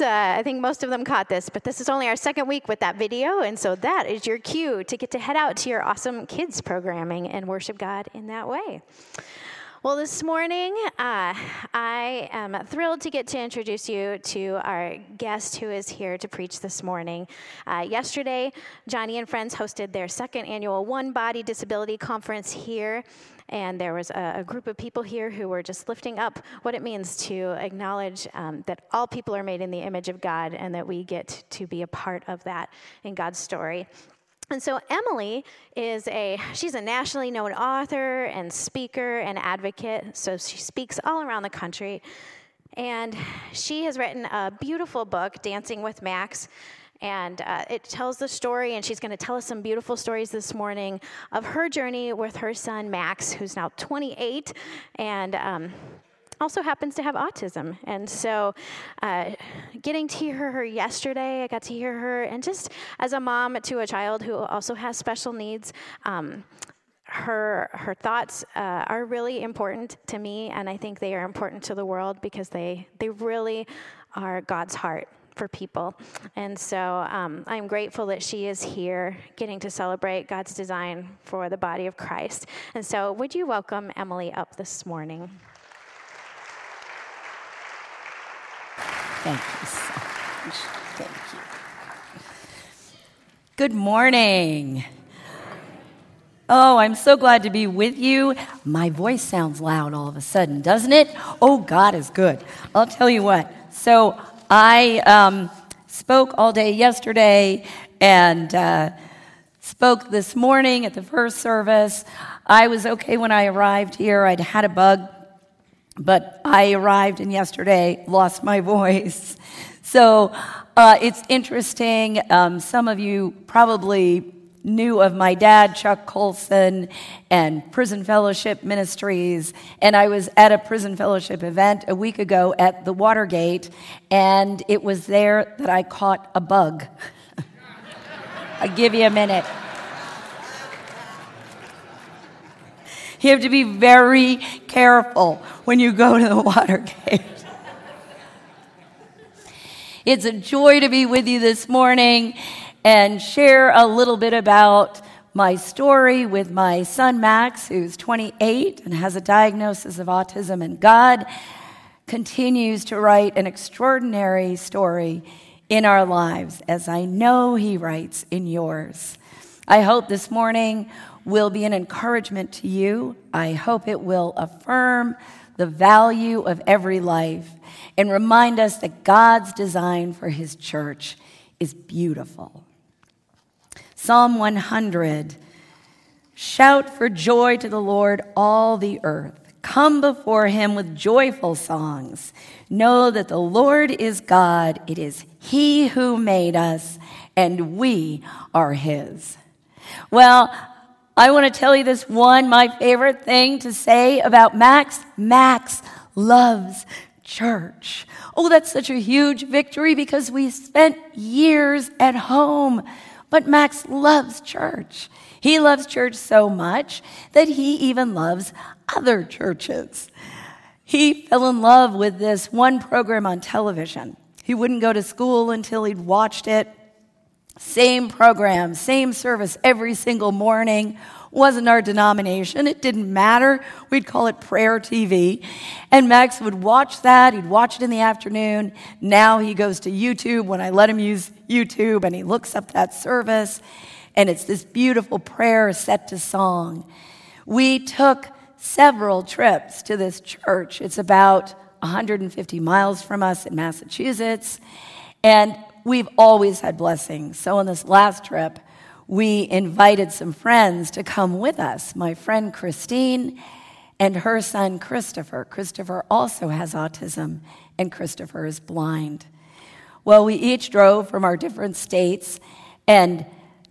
Uh, I think most of them caught this, but this is only our second week with that video, and so that is your cue to get to head out to your awesome kids programming and worship God in that way. Well, this morning, uh, I am thrilled to get to introduce you to our guest who is here to preach this morning. Uh, yesterday, Joni and Friends hosted their second annual One Body Disability Conference here and there was a, a, group of people here who were just lifting up what it means to acknowledge um, that all people are made in the image of God and that we get to be a part of that in God's story. And so Emily is a she's a nationally known author and speaker and advocate. So she speaks all around the country. And she has written a beautiful book, Dancing with Max, and uh, it tells the story, and she's going to tell us some beautiful stories this morning of her journey with her son, Max, who's now 28, and um, also happens to have autism. And so, uh, getting to hear her yesterday, I got to hear her, and just as a mom to a child who also has special needs, um, her her thoughts uh, are really important to me, and I think they are important to the world because they they really are God's heart for people. And so um, I'm grateful that she is here getting to celebrate God's design for the body of Christ. And so, would you welcome Emily up this morning? Thank you so much. Thank you. Good morning. Oh, I'm so glad to be with you. My voice sounds loud all of a sudden, doesn't it? Oh, God is good. I'll tell you what. So, I um, spoke all day yesterday and uh, spoke this morning at the first service. I was okay when I arrived here. I'd had a bug, but I arrived and yesterday lost my voice. So uh, it's interesting. Um, some of you probably knew of my dad, Chuck Colson, and Prison Fellowship Ministries. And I was at a Prison Fellowship event a week ago at the Watergate, and it was there that I caught a bug. I'll give you a minute. You have to be very careful when you go to the Watergate. It's a joy to be with you this morning and share a little bit about my story with my son Max, who's 28 and has a diagnosis of autism. And God continues to write an extraordinary story in our lives, as I know He writes in yours. I hope this morning will be an encouragement to you. I hope it will affirm the value of every life and remind us that God's design for His church is beautiful. Psalm 100 Shout for joy to the Lord, all the earth. Come before him with joyful songs. Know that the Lord is God. It is he who made us, and we are his. Well, I want to tell you this one, my favorite thing to say about Max. Max loves church. Oh, that's such a huge victory because we spent years at home but Max loves church. He loves church so much that he even loves other churches. He fell in love with this one program on television. He wouldn't go to school until he'd watched it. Same program, same service every single morning. Wasn't our denomination. It didn't matter. We'd call it prayer TV. And Max would watch that. He'd watch it in the afternoon. Now he goes to YouTube when I let him use YouTube and he looks up that service. And it's this beautiful prayer set to song. We took several trips to this church. It's about 150 miles from us in Massachusetts. And we've always had blessings. So on this last trip, we invited some friends to come with us. My friend Christine and her son Christopher. Christopher also has autism, and Christopher is blind. Well, we each drove from our different states and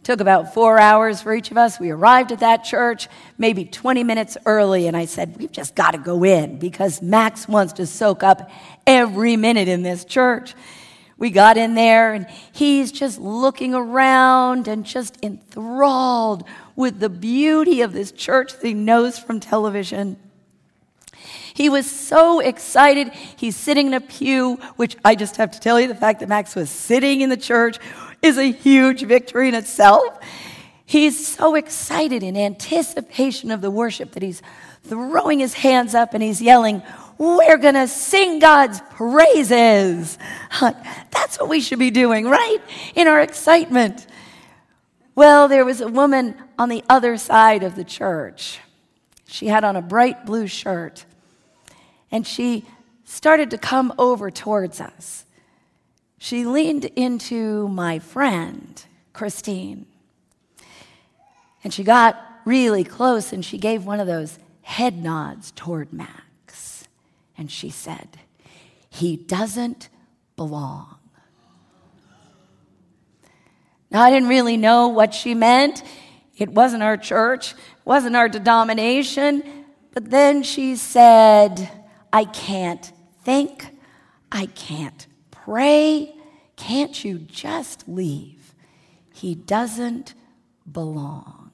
took about four hours for each of us. We arrived at that church maybe 20 minutes early, and I said, We've just got to go in because Max wants to soak up every minute in this church. We got in there, and he's just looking around and just enthralled with the beauty of this church that he knows from television. He was so excited. He's sitting in a pew, which I just have to tell you the fact that Max was sitting in the church is a huge victory in itself. He's so excited in anticipation of the worship that he's throwing his hands up and he's yelling, We're going to sing God's praises. That's what we should be doing, right? In our excitement. Well, there was a woman on the other side of the church. She had on a bright blue shirt, and she started to come over towards us. She leaned into my friend, Christine, and she got really close and she gave one of those head nods toward Max. And she said, He doesn't belong. Now, I didn't really know what she meant. It wasn't our church, it wasn't our denomination. But then she said, I can't think, I can't pray. Can't you just leave? He doesn't belong.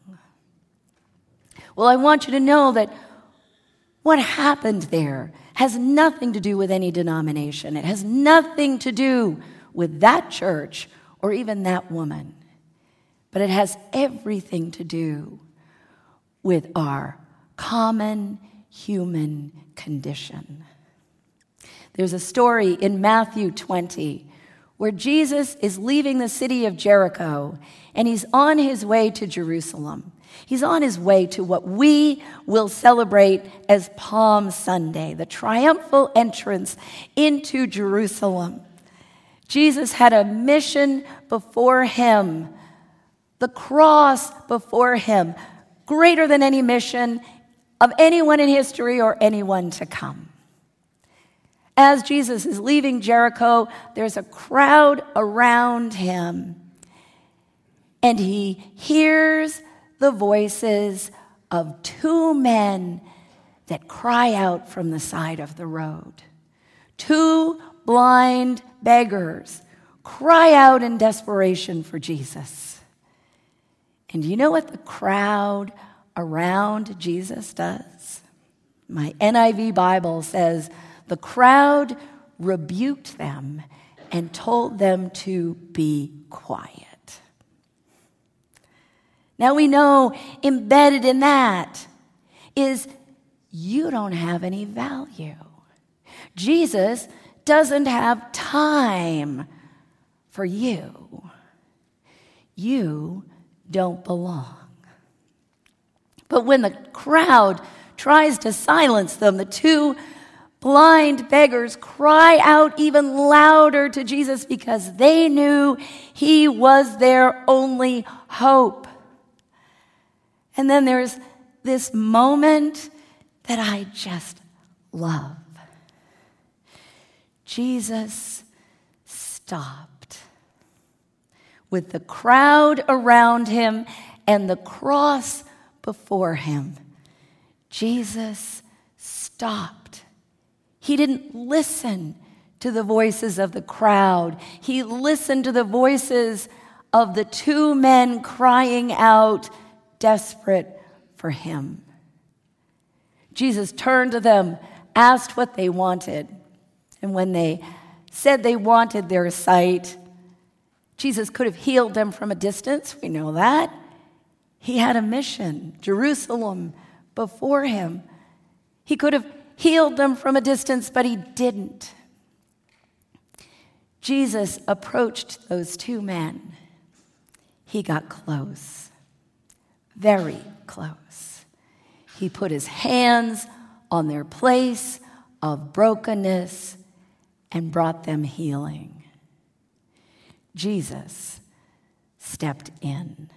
Well, I want you to know that what happened there has nothing to do with any denomination. It has nothing to do with that church or even that woman. But it has everything to do with our common human condition. There's a story in Matthew 20 where Jesus is leaving the city of Jericho and he's on his way to Jerusalem. He's on his way to what we will celebrate as Palm Sunday, the triumphal entrance into Jerusalem. Jesus had a mission before him, the cross before him, greater than any mission of anyone in history or anyone to come. As Jesus is leaving Jericho, there's a crowd around him, and he hears the voices of two men that cry out from the side of the road. Two blind beggars cry out in desperation for Jesus. And you know what the crowd around Jesus does? My NIV Bible says the crowd rebuked them and told them to be quiet. Now we know embedded in that is you don't have any value. Jesus doesn't have time for you. You don't belong. But when the crowd tries to silence them, the two blind beggars cry out even louder to Jesus because they knew he was their only hope. And then there's this moment that I just love. Jesus stopped with the crowd around him and the cross before him. Jesus stopped. He didn't listen to the voices of the crowd, he listened to the voices of the two men crying out, desperate for him. Jesus turned to them, asked what they wanted. And when they said they wanted their sight, Jesus could have healed them from a distance. We know that. He had a mission, Jerusalem before him. He could have healed them from a distance, but he didn't. Jesus approached those two men. He got close, very close. He put his hands on their place of brokenness and brought them healing. Jesus stepped in.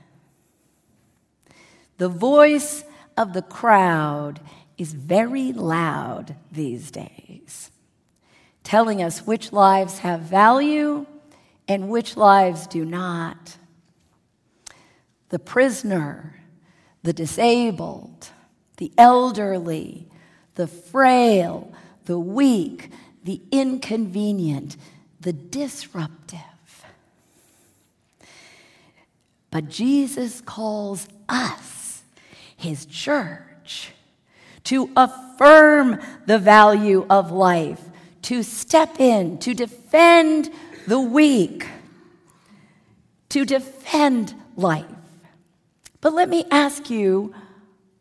The voice of the crowd is very loud these days, telling us which lives have value and which lives do not. The prisoner, the disabled, the elderly, the frail, the weak, the inconvenient, the disruptive. But Jesus calls us, his church, to affirm the value of life, to step in, to defend the weak, to defend life. But let me ask you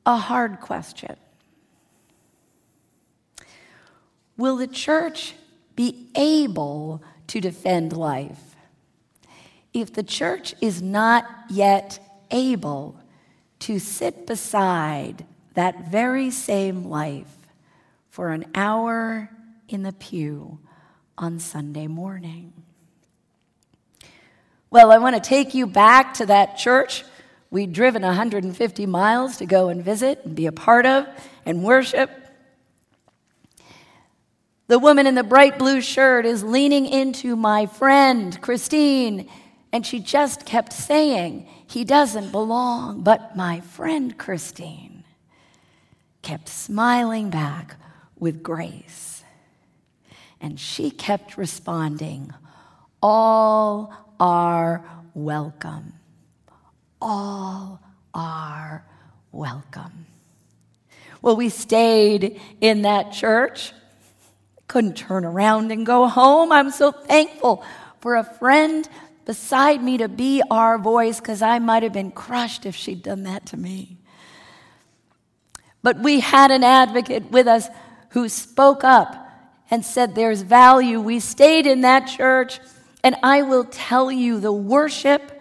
a hard question Will the church be able to defend life if the church is not yet able to sit beside that very same life for an hour in the pew on Sunday morning? Well, I want to take you back to that church we'd driven 150 miles to go and visit and be a part of and worship. The woman in the bright blue shirt is leaning into my friend, Christine, and she just kept saying, He doesn't belong. But my friend, Christine, kept smiling back with grace. And she kept responding, All are welcome. All are welcome. Well, we stayed in that church couldn't turn around and go home. I'm so thankful for a friend beside me to be our voice because I might have been crushed if she'd done that to me. But we had an advocate with us who spoke up and said, There's value. We stayed in that church, and I will tell you the worship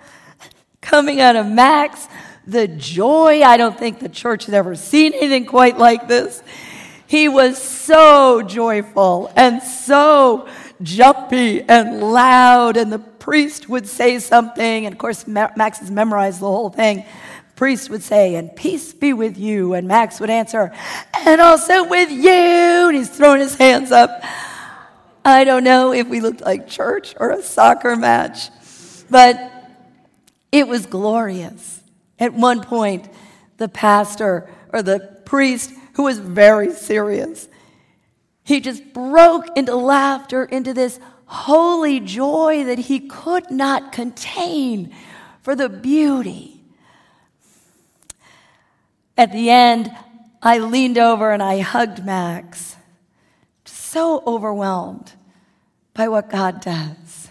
coming out of Max, the joy. I don't think the church has ever seen anything quite like this. He was so joyful and so jumpy and loud, and the priest would say something, and of course, Max has memorized the whole thing. Priest would say, and peace be with you. And Max would answer, and also with you. And he's throwing his hands up. I don't know if we looked like church or a soccer match, but it was glorious. At one point, the pastor or the priest who was very serious. He just broke into laughter, into this holy joy that he could not contain for the beauty. At the end, I leaned over and I hugged Max, so overwhelmed by what God does,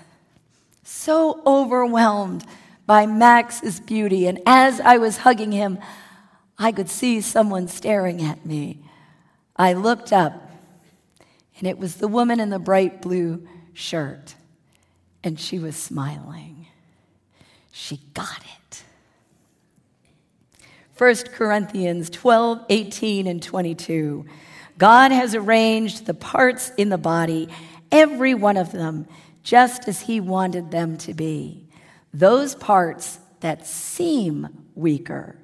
so overwhelmed by Max's beauty. And as I was hugging him, I could see someone staring at me. I looked up, and it was the woman in the bright blue shirt, and she was smiling. She got it. 1 Corinthians 12, 18, and 22. God has arranged the parts in the body, every one of them, just as He wanted them to be. Those parts that seem weaker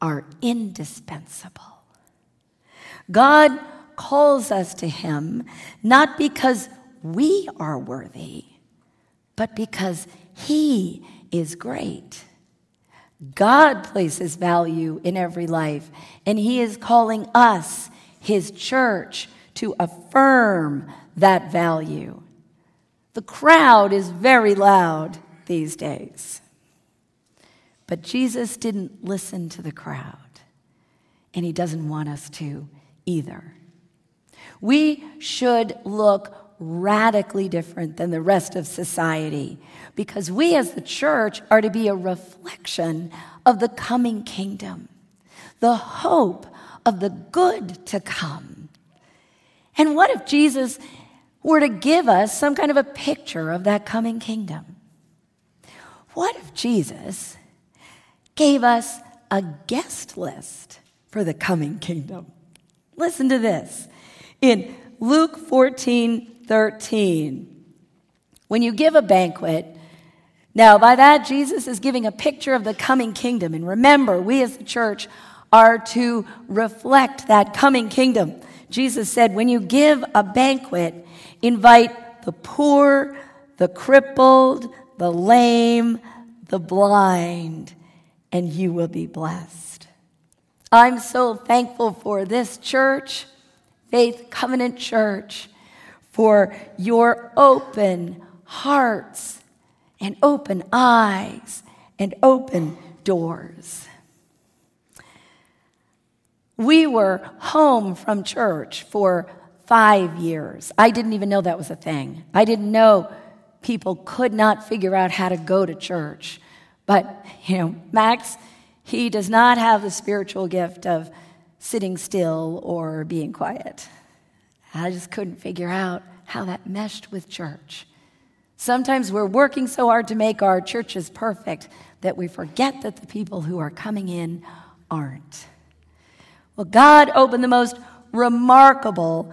are indispensable. God calls us to Him not because we are worthy, but because He is great. God places value in every life, and He is calling us, His church, to affirm that value. The crowd is very loud these days. But Jesus didn't listen to the crowd, and he doesn't want us to either. We should look radically different than the rest of society because we as the church are to be a reflection of the coming kingdom, the hope of the good to come. And what if Jesus were to give us some kind of a picture of that coming kingdom? What if Jesus gave us a guest list for the coming kingdom. Listen to this. In Luke 14 13, when you give a banquet, now by that, Jesus is giving a picture of the coming kingdom. And remember, we as the church are to reflect that coming kingdom. Jesus said, when you give a banquet, invite the poor, the crippled, the lame, the blind and you will be blessed. I'm so thankful for this church, Faith Covenant Church, for your open hearts and open eyes and open doors. We were home from church for five years. I didn't even know that was a thing. I didn't know people could not figure out how to go to church. But, you know, Max, he does not have the spiritual gift of sitting still or being quiet. I just couldn't figure out how that meshed with church. Sometimes we're working so hard to make our churches perfect that we forget that the people who are coming in aren't. Well, God opened the most remarkable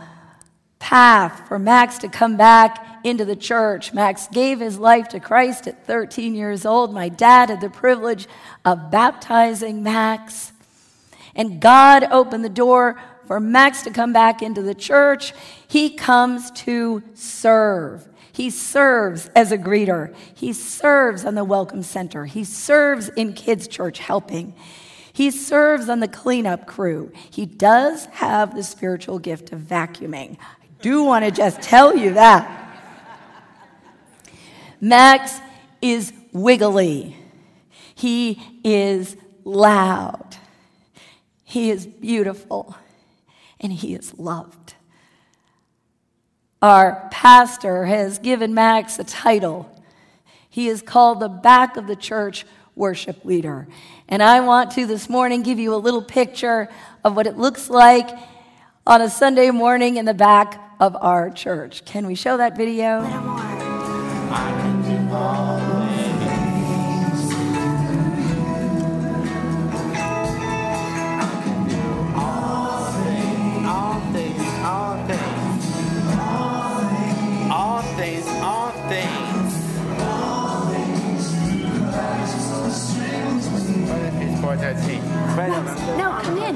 path for Max to come back into the church. Max gave his life to Christ at 13 years old. My dad had the privilege of baptizing Max. And God opened the door for Max to come back into the church. He comes to serve. He serves as a greeter. He serves on the welcome center. He serves in kids' church helping. He serves on the cleanup crew. He does have the spiritual gift of vacuuming. Do want to just tell you that. Max is wiggly. He is loud. He is beautiful. And he is loved. Our pastor has given Max a title. He is called the back of the church worship leader. And I want to this morning give you a little picture of what it looks like on a Sunday morning in the back of our church. Can we show that video? All things all things all things. All things. All things all things. All things. No, come in.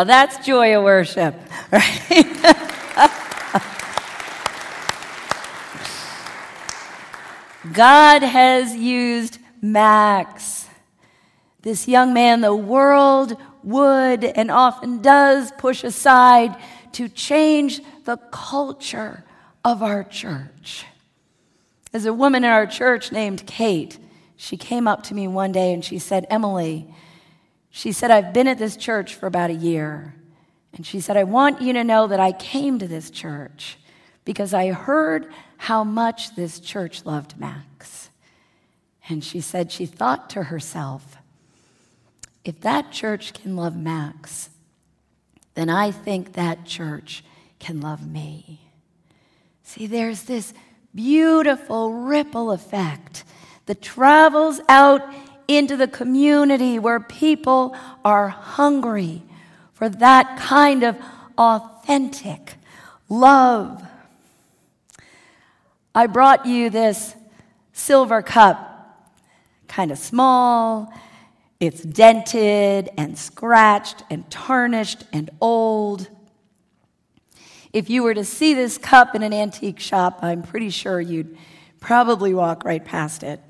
Oh, that's joy of worship, right? God has used Max This young man, the world would and often does push aside to change the culture of our church. There's a woman in our church named Kate. She came up to me one day and she said, Emily, she said, I've been at this church for about a year. And she said, I want you to know that I came to this church because I heard how much this church loved Max. And she said she thought to herself, if that church can love Max, then I think that church can love me. See, there's this beautiful ripple effect that travels out into the community where people are hungry for that kind of authentic love. I brought you this silver cup, kind of small. It's dented and scratched and tarnished and old. If you were to see this cup in an antique shop, I'm pretty sure you'd probably walk right past it.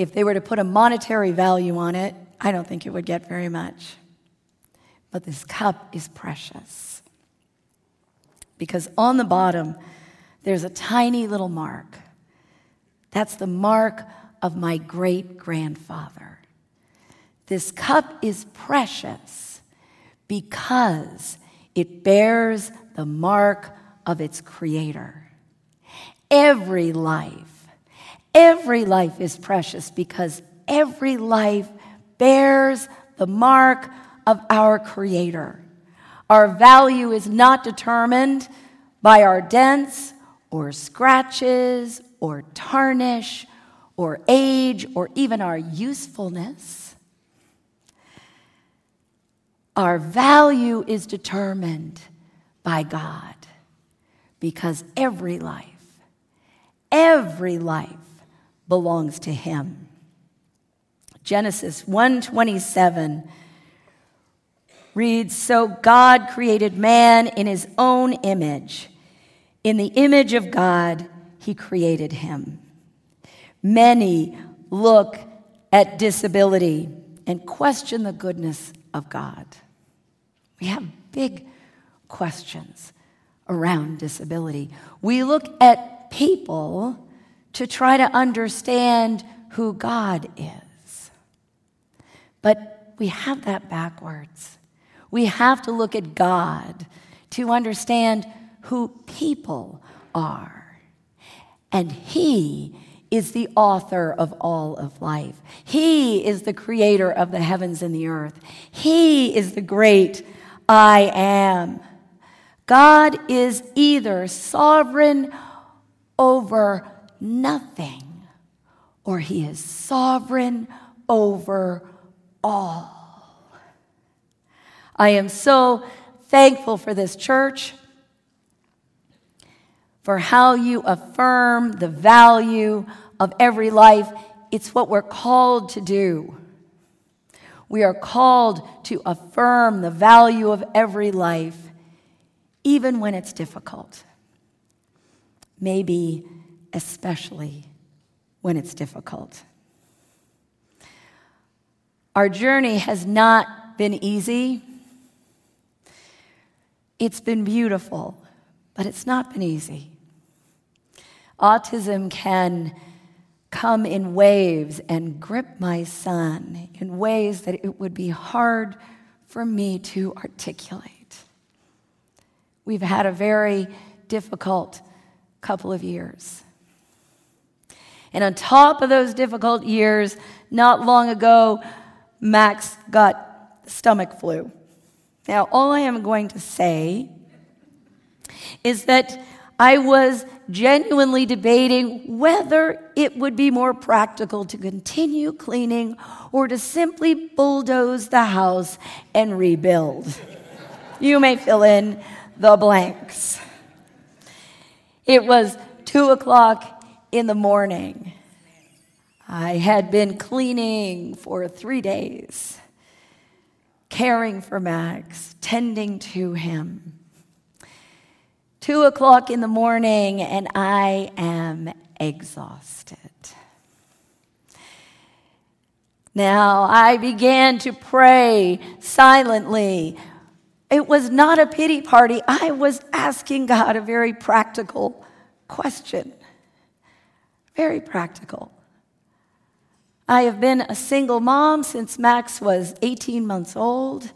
If they were to put a monetary value on it, I don't think it would get very much. But this cup is precious. Because on the bottom, there's a tiny little mark. That's the mark of my great grandfather. This cup is precious because it bears the mark of its creator. Every life, every life is precious because every life bears the mark of our creator. Our value is not determined by our dents or scratches or tarnish or age or even our usefulness. Our value is determined by God because every life, every life belongs to him. Genesis 127 reads So God created man in his own image. In the image of God, he created him. Many look at disability and question the goodness of God. We have big questions around disability. We look at people to try to understand who God is. But we have that backwards. We have to look at God to understand who people are. And He is the author of all of life. He is the creator of the heavens and the earth. He is the great I am. God is either sovereign over nothing or he is sovereign over all. I am so thankful for this church, for how you affirm the value of every life. It's what we're called to do. We are called to affirm the value of every life, even when it's difficult. Maybe especially when it's difficult. Our journey has not been easy. It's been beautiful, but it's not been easy. Autism can come in waves and grip my son in ways that it would be hard for me to articulate. We've had a very difficult couple of years. And on top of those difficult years, not long ago, Max got stomach flu. Now, all I am going to say is that I was genuinely debating whether it would be more practical to continue cleaning or to simply bulldoze the house and rebuild. You may fill in the blanks. It was two o'clock in the morning. I had been cleaning for three days, caring for Max, tending to him two o'clock in the morning, and I am exhausted. Now I began to pray silently. It was not a pity party. I was asking God a very practical question. Very practical. I have been a single mom since Max was 18 months old.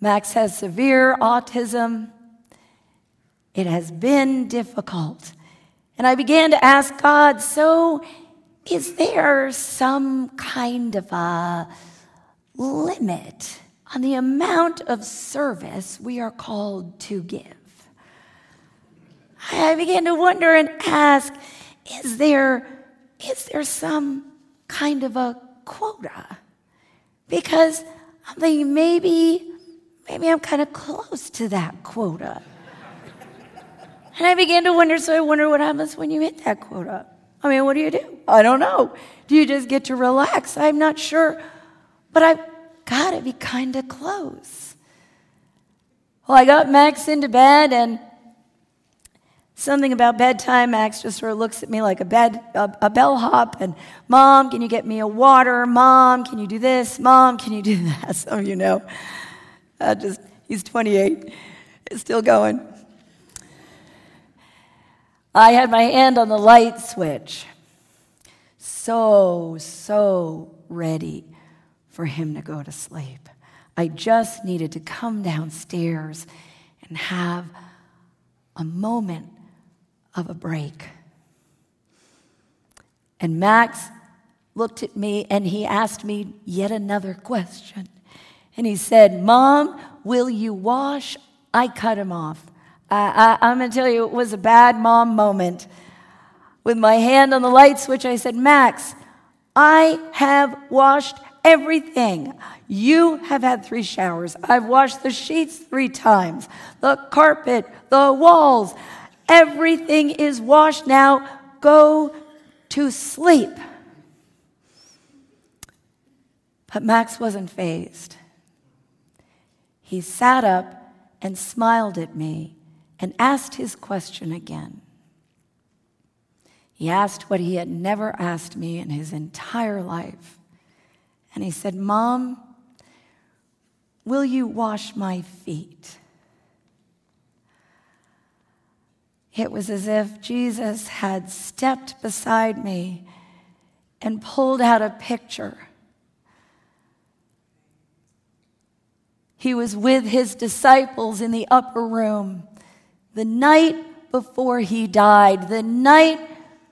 Max has severe autism. It has been difficult. And I began to ask God, so is there some kind of a limit on the amount of service we are called to give? I began to wonder and ask, is there, is there some kind of a quota? Because I'm thinking maybe, maybe I'm kind of close to that quota. And I began to wonder, so I wonder what happens when you hit that quota. I mean, what do you do? I don't know. Do you just get to relax? I'm not sure. But I've got to be kind of close. Well, I got Max into bed, and something about bedtime, Max just sort of looks at me like a, bed, a, a bellhop, and Mom, can you get me a water? Mom, can you do this? Mom, can you do that? Some of you know. I just, he's 28, it's still going. I had my hand on the light switch, so, so ready for him to go to sleep. I just needed to come downstairs and have a moment of a break. And Max looked at me and he asked me yet another question. And he said, Mom, will you wash? I cut him off. I, I'm going to tell you, it was a bad mom moment. With my hand on the light switch, I said, Max, I have washed everything. You have had three showers. I've washed the sheets three times, the carpet, the walls. Everything is washed now. Go to sleep. But Max wasn't fazed. He sat up and smiled at me and asked his question again. He asked what he had never asked me in his entire life. And he said, Mom, will you wash my feet? It was as if Jesus had stepped beside me and pulled out a picture. He was with his disciples in the upper room the night before he died, the night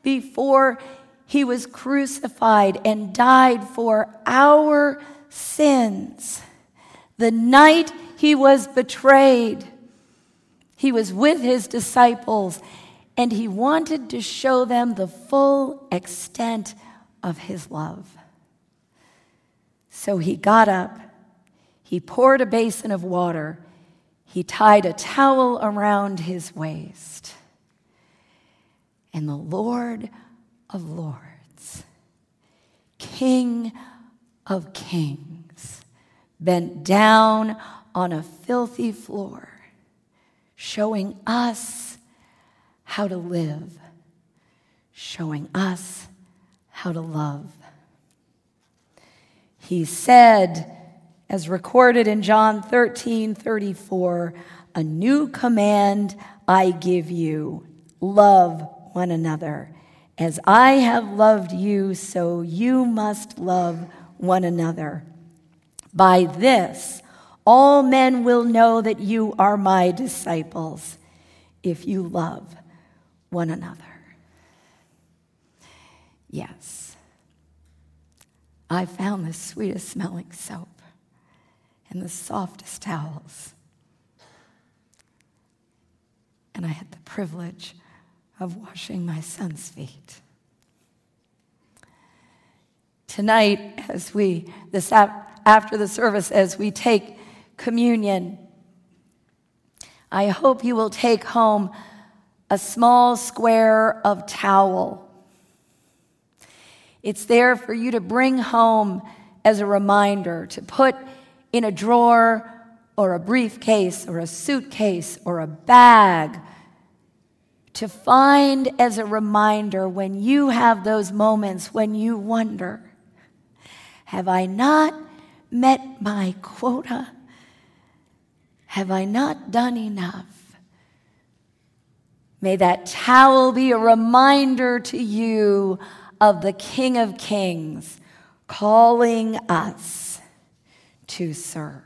before he was crucified and died for our sins, the night he was betrayed. He was with his disciples and he wanted to show them the full extent of his love. So he got up, he poured a basin of water, he tied a towel around his waist. And the Lord of Lords, King of Kings, bent down on a filthy floor, showing us how to live, showing us how to love. He said, as recorded in John 13 34, a new command I give you love one another. As I have loved you, so you must love one another. By this, all men will know that you are my disciples if you love one another. Yes, I found the sweetest smelling soap and the softest towels. And I had the privilege of washing my son's feet. Tonight, as we, this after the service, as we take communion, I hope you will take home a small square of towel. It's there for you to bring home as a reminder, to put in a drawer or a briefcase or a suitcase or a bag to find as a reminder when you have those moments when you wonder, have I not met my quota? Have I not done enough? May that towel be a reminder to you of the King of Kings calling us to serve.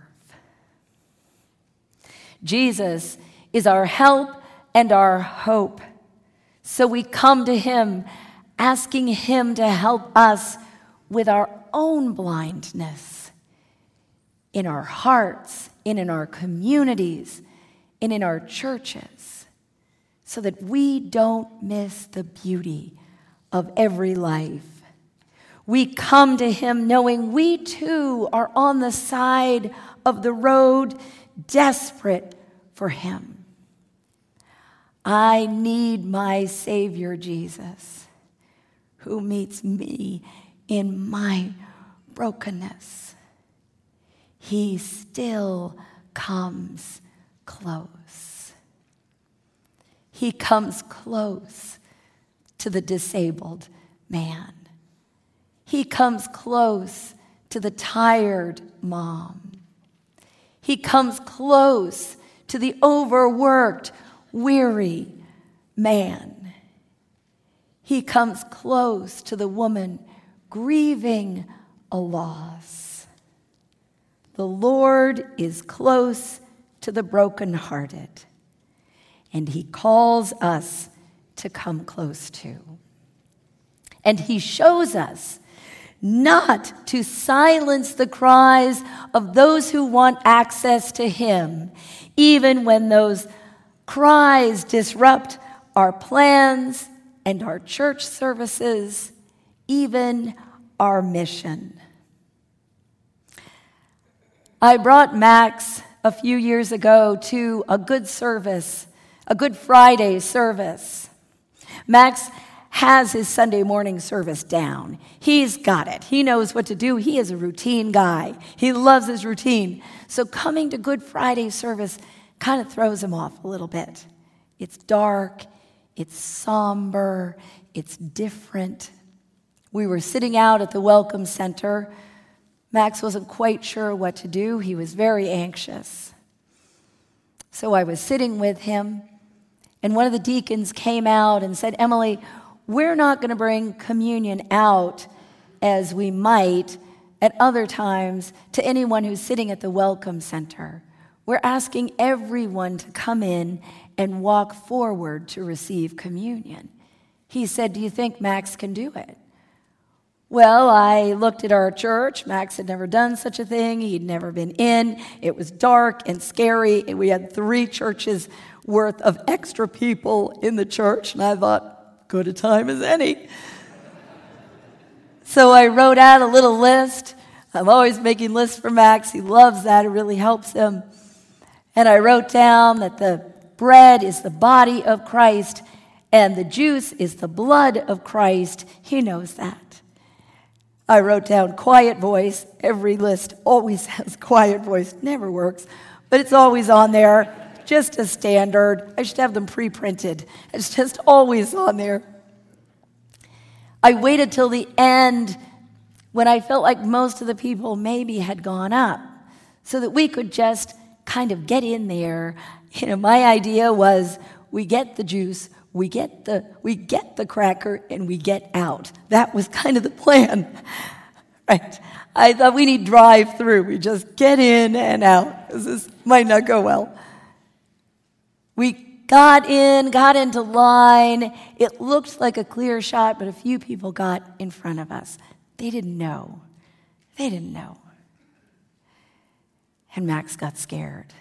Jesus is our help and our hope. So we come to Him asking Him to help us with our own blindness in our hearts, and in our communities, and in our churches, so that we don't miss the beauty of every life. We come to Him knowing we too are on the side of the road, desperate for Him. I need my Savior Jesus, who meets me in my brokenness. He still comes close. He comes close to the disabled man. He comes close to the tired mom. He comes close to the overworked, weary man. He comes close to the woman grieving a loss. The Lord is close to the brokenhearted, and He calls us to come close to. And He shows us not to silence the cries of those who want access to Him, even when those cries disrupt our plans and our church services, even our mission. I brought Max a few years ago to a good service, a Good Friday service. Max has his Sunday morning service down. He's got it. He knows what to do. He is a routine guy. He loves his routine. So coming to Good Friday service kind of throws him off a little bit. It's dark, it's somber, it's different. We were sitting out at the Welcome Center. Max wasn't quite sure what to do. He was very anxious. So I was sitting with him, and one of the deacons came out and said, Emily, we're not going to bring communion out as we might at other times to anyone who's sitting at the Welcome Center. We're asking everyone to come in and walk forward to receive communion. He said, Do you think Max can do it? Well, I looked at our church. Max had never done such a thing. He'd never been in. It was dark and scary. We had three churches worth of extra people in the church. And I thought, good a time as any. so I wrote out a little list. I'm always making lists for Max. He loves that, it really helps him. And I wrote down that the bread is the body of Christ and the juice is the blood of Christ. He knows that. I wrote down quiet voice. Every list always has quiet voice. Never works, but it's always on there. Just a standard. I should have them pre printed. It's just always on there. I waited till the end when I felt like most of the people maybe had gone up so that we could just kind of get in there. You know, my idea was we get the juice, we get the we get the cracker and we get out. That was kind of the plan. Right? I thought we need drive through. We just get in and out. This might not go well. We got in, got into line. It looked like a clear shot, but a few people got in front of us. They didn't know. They didn't know. And Max got scared.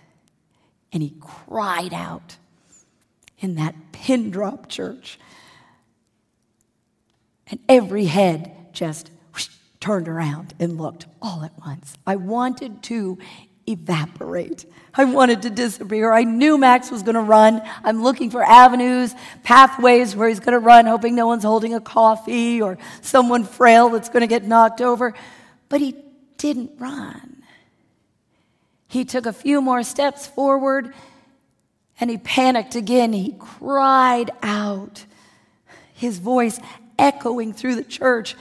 And he cried out in that pin drop church. And every head just whoosh, turned around and looked all at once. I wanted to evaporate. I wanted to disappear. I knew Max was going to run. I'm looking for avenues, pathways where he's going to run, hoping no one's holding a coffee or someone frail that's going to get knocked over. But he didn't run. He took a few more steps forward And he panicked again. He cried out, his voice echoing through the church.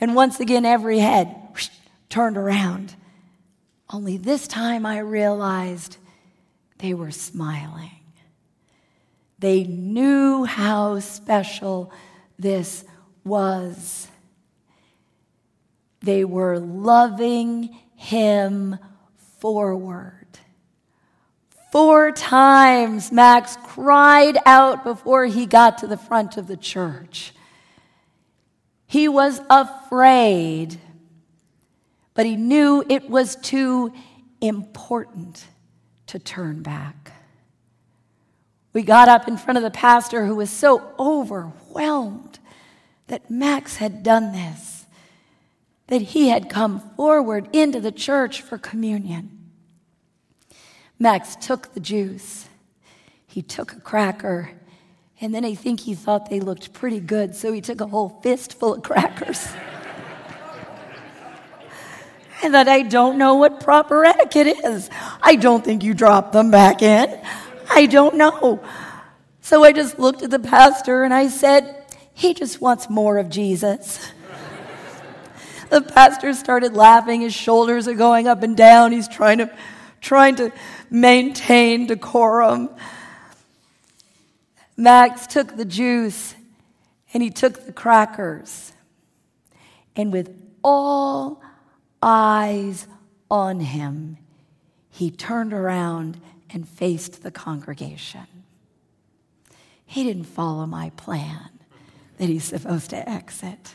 And once again, every head whoosh, turned around. Only this time I realized they were smiling. They knew how special this was. They were loving him forward. Four times Max cried out before he got to the front of the church. He was afraid, but he knew it was too important to turn back. We got up in front of the pastor who was so overwhelmed that Max had done this, that he had come forward into the church for communion. Max took the juice. He took a cracker, and then I think he thought they looked pretty good, so he took a whole fistful of crackers. and that I don't know what proper etiquette is. I don't think you drop them back in. I don't know. So I just looked at the pastor and I said, He just wants more of Jesus. the pastor started laughing. His shoulders are going up and down. He's trying to, trying to maintain decorum. Max took the juice and he took the crackers. And with all eyes on him, he turned around and faced the congregation. He didn't follow my plan that he's supposed to exit.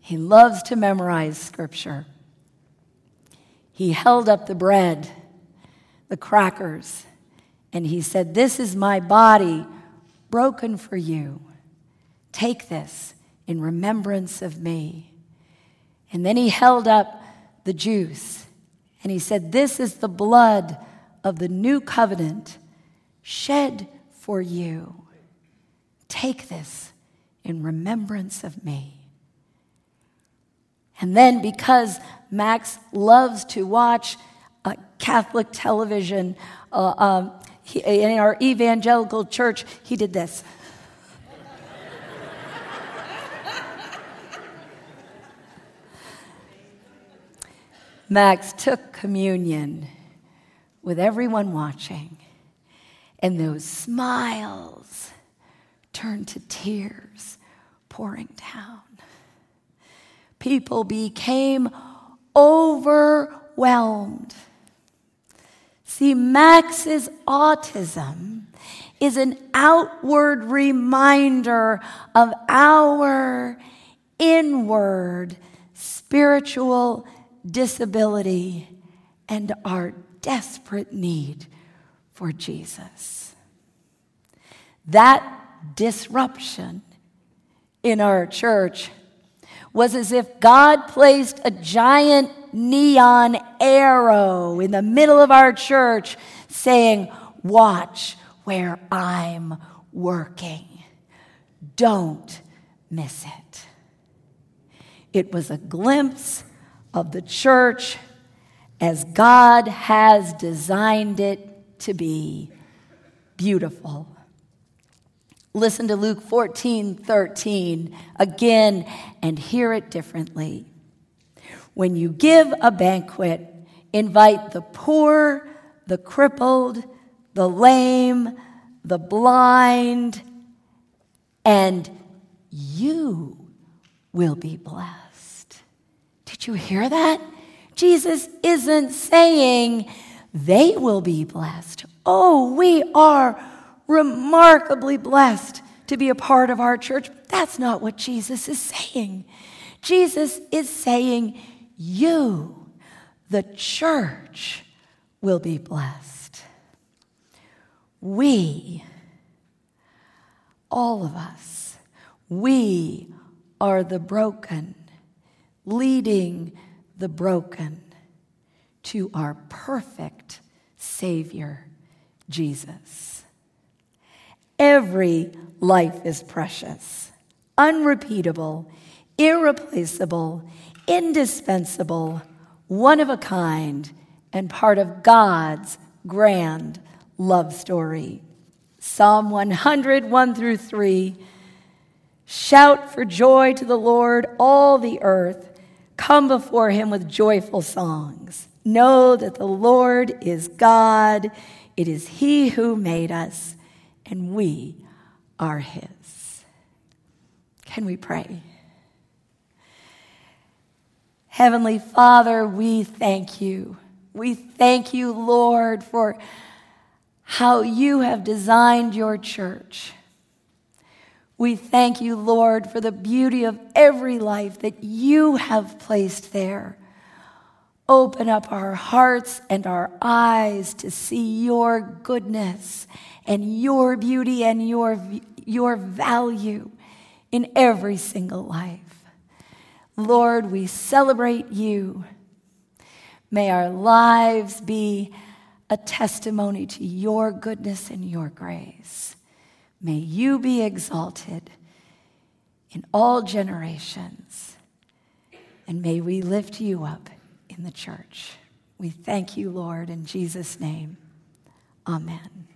He loves to memorize scripture. He held up the bread, the crackers, and he said, This is my body broken for you. Take this in remembrance of me. And then he held up the juice and he said, This is the blood of the new covenant shed for you. Take this in remembrance of me. And then, because Max loves to watch Catholic television, uh, um, he, in our evangelical church, he did this. Max took communion with everyone watching, and those smiles turned to tears pouring down. People became overwhelmed. See, Max's autism is an outward reminder of our inward spiritual disability and our desperate need for Jesus. That disruption in our church was as if God placed a giant neon arrow in the middle of our church saying, Watch where I'm working. Don't miss it. It was a glimpse of the church as God has designed it to be beautiful. Listen to Luke 14 13 again and hear it differently. When you give a banquet, invite the poor, the crippled, the lame, the blind, and you will be blessed. Did you hear that? Jesus isn't saying they will be blessed. Oh, we are remarkably blessed to be a part of our church. That's not what Jesus is saying. Jesus is saying, You, the church, will be blessed. We, all of us, we are the broken, leading the broken to our perfect Savior, Jesus. Every life is precious, unrepeatable, irreplaceable, indispensable, one of a kind, and part of God's grand love story. Psalm 100, 1 through 3. Shout for joy to the Lord, all the earth. Come before him with joyful songs. Know that the Lord is God. It is he who made us, and we are his. Can we pray? Heavenly Father, we thank you. We thank you, Lord, for how you have designed your church. We thank you, Lord, for the beauty of every life that you have placed there. Open up our hearts and our eyes to see your goodness and your beauty and your, your value in every single life. Lord, we celebrate you. May our lives be a testimony to your goodness and your grace. May you be exalted in all generations. And may we lift you up in the church. We thank you, Lord, in Jesus' name. Amen.